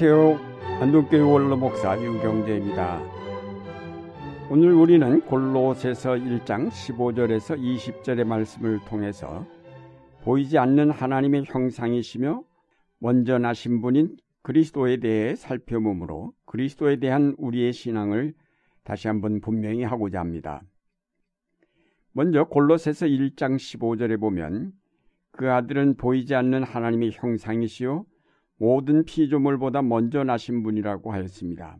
안녕하세요. 안동교회 원로 목사 유경재입니다. 오늘 우리는 골로새서 1장 15절에서 20절의 말씀을 통해서 보이지 않는 하나님의 형상이시며 먼저 나신 분인 그리스도에 대해 살펴보므로 그리스도에 대한 우리의 신앙을 다시 한번 분명히 하고자 합니다. 먼저 골로새서 1장 15절에 보면 그 아들은 보이지 않는 하나님의 형상이시요 모든 피조물보다 먼저 나신 분이라고 하였습니다.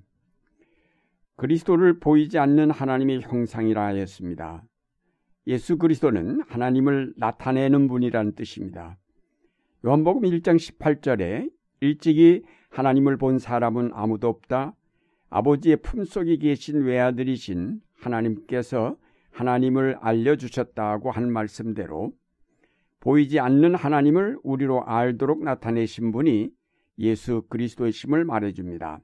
그리스도를 보이지 않는 하나님의 형상이라 하였습니다. 예수 그리스도는 하나님을 나타내는 분이라는 뜻입니다. 요한복음 1장 18절에 일찍이 하나님을 본 사람은 아무도 없다. 아버지의 품속에 계신 외아들이신 하나님께서 하나님을 알려주셨다고 한 말씀대로 보이지 않는 하나님을 우리로 알도록 나타내신 분이 예수 그리스도의 심을 말해줍니다.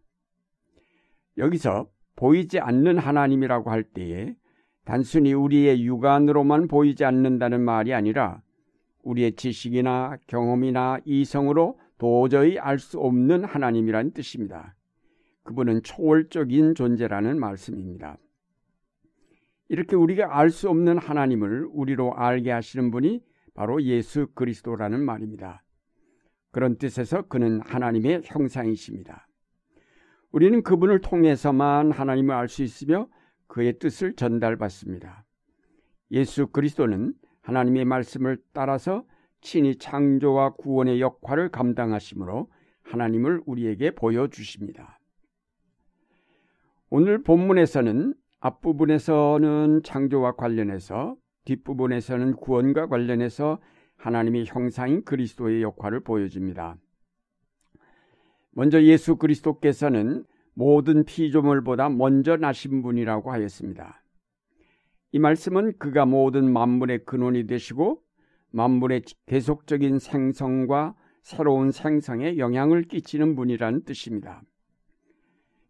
여기서 보이지 않는 하나님이라고 할 때에 단순히 우리의 육안으로만 보이지 않는다는 말이 아니라 우리의 지식이나 경험이나 이성으로 도저히 알 수 없는 하나님이란 뜻입니다. 그분은 초월적인 존재라는 말씀입니다. 이렇게 우리가 알 수 없는 하나님을 우리로 알게 하시는 분이 바로 예수 그리스도라는 말입니다. 그런 뜻에서 그는 하나님의 형상이십니다. 우리는 그분을 통해서만 하나님을 알 수 있으며 그의 뜻을 전달받습니다. 예수 그리스도는 하나님의 말씀을 따라서 친히 창조와 구원의 역할을 감당하시므로 하나님을 우리에게 보여주십니다. 오늘 본문에서는 앞부분에서는 창조와 관련해서 뒷부분에서는 구원과 관련해서 하나님의 형상인 그리스도의 역할을 보여줍니다. 먼저 예수 그리스도께서는 모든 피조물보다 먼저 나신 분이라고 하였습니다. 이 말씀은 그가 모든 만물의 근원이 되시고 만물의 계속적인 생성과 새로운 생성에 영향을 끼치는 분이라는 뜻입니다.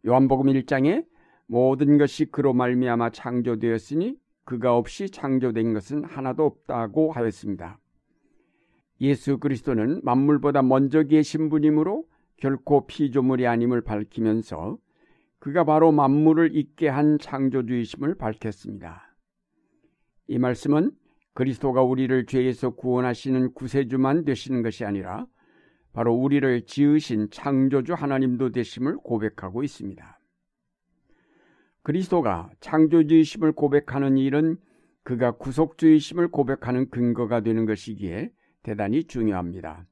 요한복음 1장에 모든 것이 그로 말미암아 창조되었으니 그가 없이 창조된 것은 하나도 없다고 하였습니다. 예수 그리스도는 만물보다 먼저 계신 분이므로 결코 피조물이 아님을 밝히면서 그가 바로 만물을 있게 한 창조주이심을 밝혔습니다. 이 말씀은 그리스도가 우리를 죄에서 구원하시는 구세주만 되시는 것이 아니라 바로 우리를 지으신 창조주 하나님도 되심을 고백하고 있습니다. 그리스도가 창조주이심을 고백하는 일은 그가 구속주이심을 고백하는 근거가 되는 것이기에 대단히 중요합니다.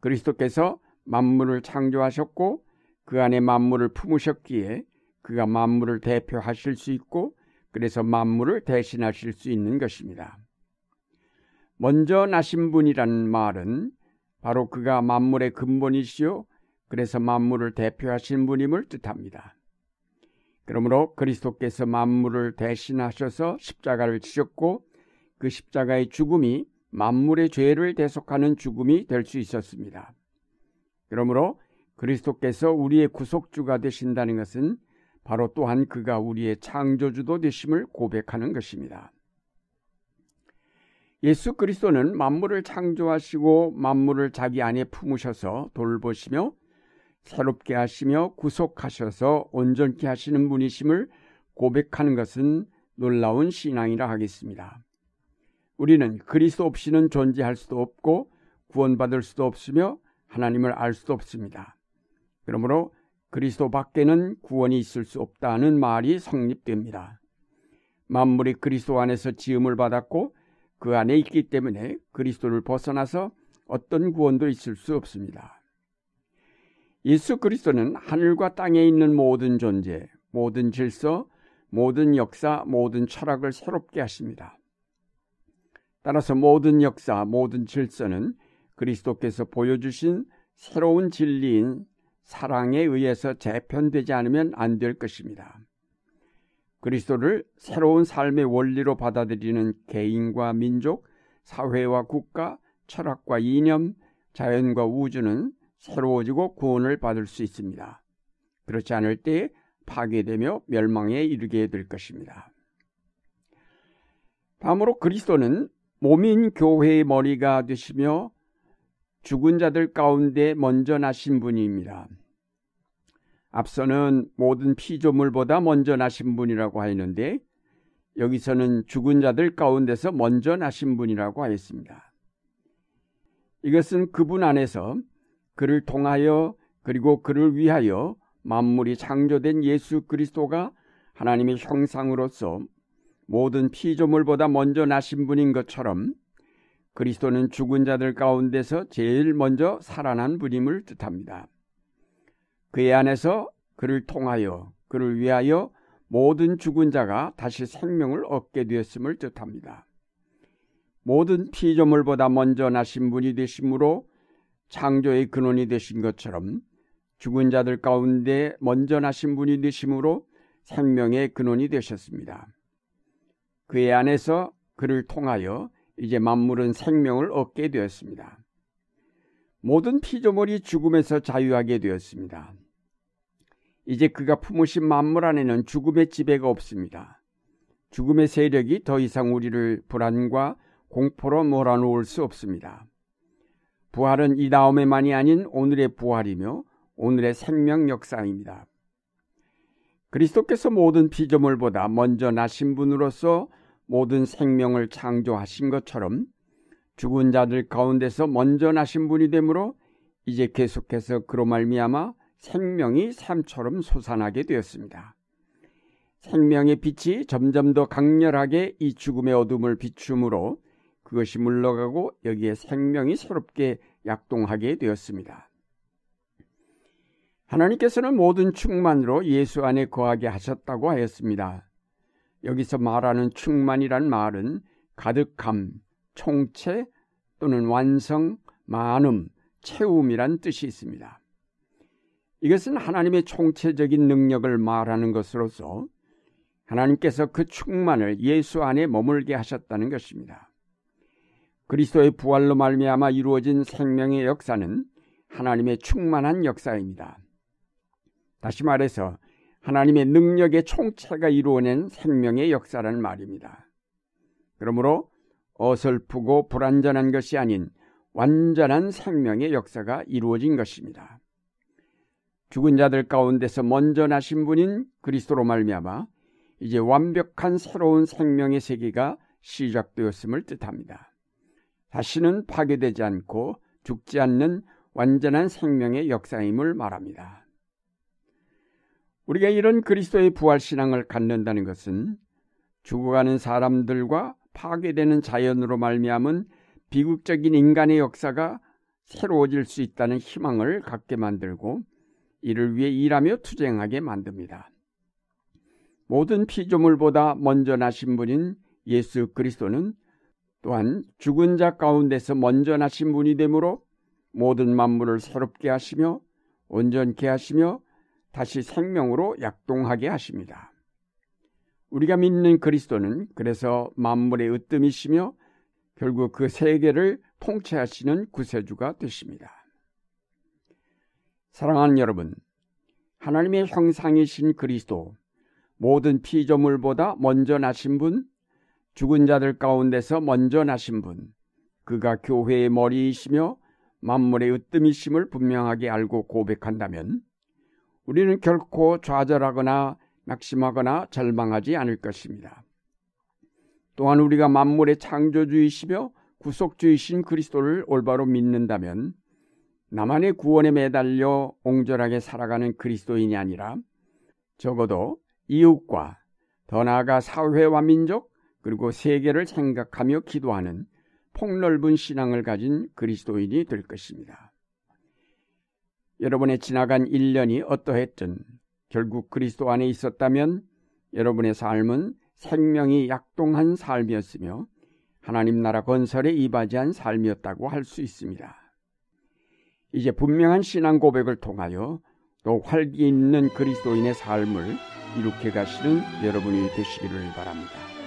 그리스도께서 만물을 창조하셨고 그 안에 만물을 품으셨기에 그가 만물을 대표하실 수 있고 그래서 만물을 대신하실 수 있는 것입니다. 먼저 나신 분이라는 말은 바로 그가 만물의 근본이시요 그래서 만물을 대표하신 분임을 뜻합니다. 그러므로 그리스도께서 만물을 대신하셔서 십자가를 지셨고 그 십자가의 죽음이 만물의 죄를 대속하는 죽음이 될 수 있었습니다. 그러므로 그리스도께서 우리의 구속주가 되신다는 것은 바로 또한 그가 우리의 창조주도 되심을 고백하는 것입니다. 예수 그리스도는 만물을 창조하시고 만물을 자기 안에 품으셔서 돌보시며 새롭게 하시며 구속하셔서 온전케 하시는 분이심을 고백하는 것은 놀라운 신앙이라 하겠습니다. 우리는 그리스도 없이는 존재할 수도 없고 구원받을 수도 없으며 하나님을 알 수도 없습니다. 그러므로 그리스도 밖에는 구원이 있을 수 없다는 말이 성립됩니다. 만물이 그리스도 안에서 지음을 받았고 그 안에 있기 때문에 그리스도를 벗어나서 어떤 구원도 있을 수 없습니다. 예수 그리스도는 하늘과 땅에 있는 모든 존재, 모든 질서, 모든 역사, 모든 철학을 새롭게 하십니다. 따라서 모든 역사, 모든 질서는 그리스도께서 보여주신 새로운 진리인 사랑에 의해서 재편되지 않으면 안 될 것입니다. 그리스도를 새로운 삶의 원리로 받아들이는 개인과 민족, 사회와 국가, 철학과 이념, 자연과 우주는 새로워지고 구원을 받을 수 있습니다. 그렇지 않을 때 파괴되며 멸망에 이르게 될 것입니다. 다음으로 그리스도는 몸인 교회의 머리가 되시며 죽은 자들 가운데 먼저 나신 분입니다. 앞서는 모든 피조물보다 먼저 나신 분이라고 하였는데 여기서는 죽은 자들 가운데서 먼저 나신 분이라고 하였습니다. 이것은 그분 안에서 그를 통하여 그리고 그를 위하여 만물이 창조된 예수 그리스도가 하나님의 형상으로서 모든 피조물보다 먼저 나신 분인 것처럼 그리스도는 죽은 자들 가운데서 제일 먼저 살아난 분임을 뜻합니다. 그의 안에서 그를 통하여 그를 위하여 모든 죽은 자가 다시 생명을 얻게 되었음을 뜻합니다. 모든 피조물보다 먼저 나신 분이 되심으로 창조의 근원이 되신 것처럼 죽은 자들 가운데 먼저 나신 분이 되심으로 생명의 근원이 되셨습니다. 그의 안에서 그를 통하여 이제 만물은 생명을 얻게 되었습니다. 모든 피조물이 죽음에서 자유하게 되었습니다. 이제 그가 품으신 만물 안에는 죽음의 지배가 없습니다. 죽음의 세력이 더 이상 우리를 불안과 공포로 몰아놓을 수 없습니다. 부활은 이 다음에만이 아닌 오늘의 부활이며 오늘의 생명 역사입니다. 그리스도께서 모든 피조물보다 먼저 나신 분으로서 모든 생명을 창조하신 것처럼 죽은 자들 가운데서 먼저 나신 분이 되므로 이제 계속해서 그로 말미암아 생명이 삶처럼 솟아나게 되었습니다. 생명의 빛이 점점 더 강렬하게 이 죽음의 어둠을 비추므로 그것이 물러가고 여기에 생명이 새롭게 약동하게 되었습니다. 하나님께서는 모든 충만으로 예수 안에 거하게 하셨다고 하였습니다. 여기서 말하는 충만이란 말은 가득함, 총체 또는 완성, 많음, 채움이란 뜻이 있습니다. 이것은 하나님의 총체적인 능력을 말하는 것으로서 하나님께서 그 충만을 예수 안에 머물게 하셨다는 것입니다. 그리스도의 부활로 말미암아 이루어진 생명의 역사는 하나님의 충만한 역사입니다. 다시 말해서 하나님의 능력의 총체가 이루어낸 생명의 역사라는 말입니다. 그러므로 어설프고 불완전한 것이 아닌 완전한 생명의 역사가 이루어진 것입니다. 죽은 자들 가운데서 먼저 나신 분인 그리스도로 말미암아 이제 완벽한 새로운 생명의 세계가 시작되었음을 뜻합니다. 다시는 파괴되지 않고 죽지 않는 완전한 생명의 역사임을 말합니다. 우리가 이런 그리스도의 부활 신앙을 갖는다는 것은 죽어가는 사람들과 파괴되는 자연으로 말미암은 비극적인 인간의 역사가 새로워질 수 있다는 희망을 갖게 만들고 이를 위해 일하며 투쟁하게 만듭니다. 모든 피조물보다 먼저 나신 분인 예수 그리스도는 또한 죽은 자 가운데서 먼저 나신 분이 되므로 모든 만물을 새롭게 하시며 온전케 하시며 다시 생명으로 약동하게 하십니다. 우리가 믿는 그리스도는 그래서 만물의 으뜸이시며 결국 그 세계를 통치하시는 구세주가 되십니다. 사랑하는 여러분, 하나님의 형상이신 그리스도, 모든 피조물보다 먼저 나신 분, 죽은 자들 가운데서 먼저 나신 분, 그가 교회의 머리이시며 만물의 으뜸이심을 분명하게 알고 고백한다면 우리는 결코 좌절하거나 낙심하거나 절망하지 않을 것입니다. 또한 우리가 만물의 창조주이시며 구속주이신 그리스도를 올바로 믿는다면 나만의 구원에 매달려 옹졸하게 살아가는 그리스도인이 아니라 적어도 이웃과 더 나아가 사회와 민족 그리고 세계를 생각하며 기도하는 폭넓은 신앙을 가진 그리스도인이 될 것입니다. 여러분의 지나간 1년이 어떠했든 결국 그리스도 안에 있었다면 여러분의 삶은 생명이 약동한 삶이었으며 하나님 나라 건설에 이바지한 삶이었다고 할 수 있습니다. 이제 분명한 신앙 고백을 통하여 또 활기 있는 그리스도인의 삶을 이룩해 가시는 여러분이 되시기를 바랍니다.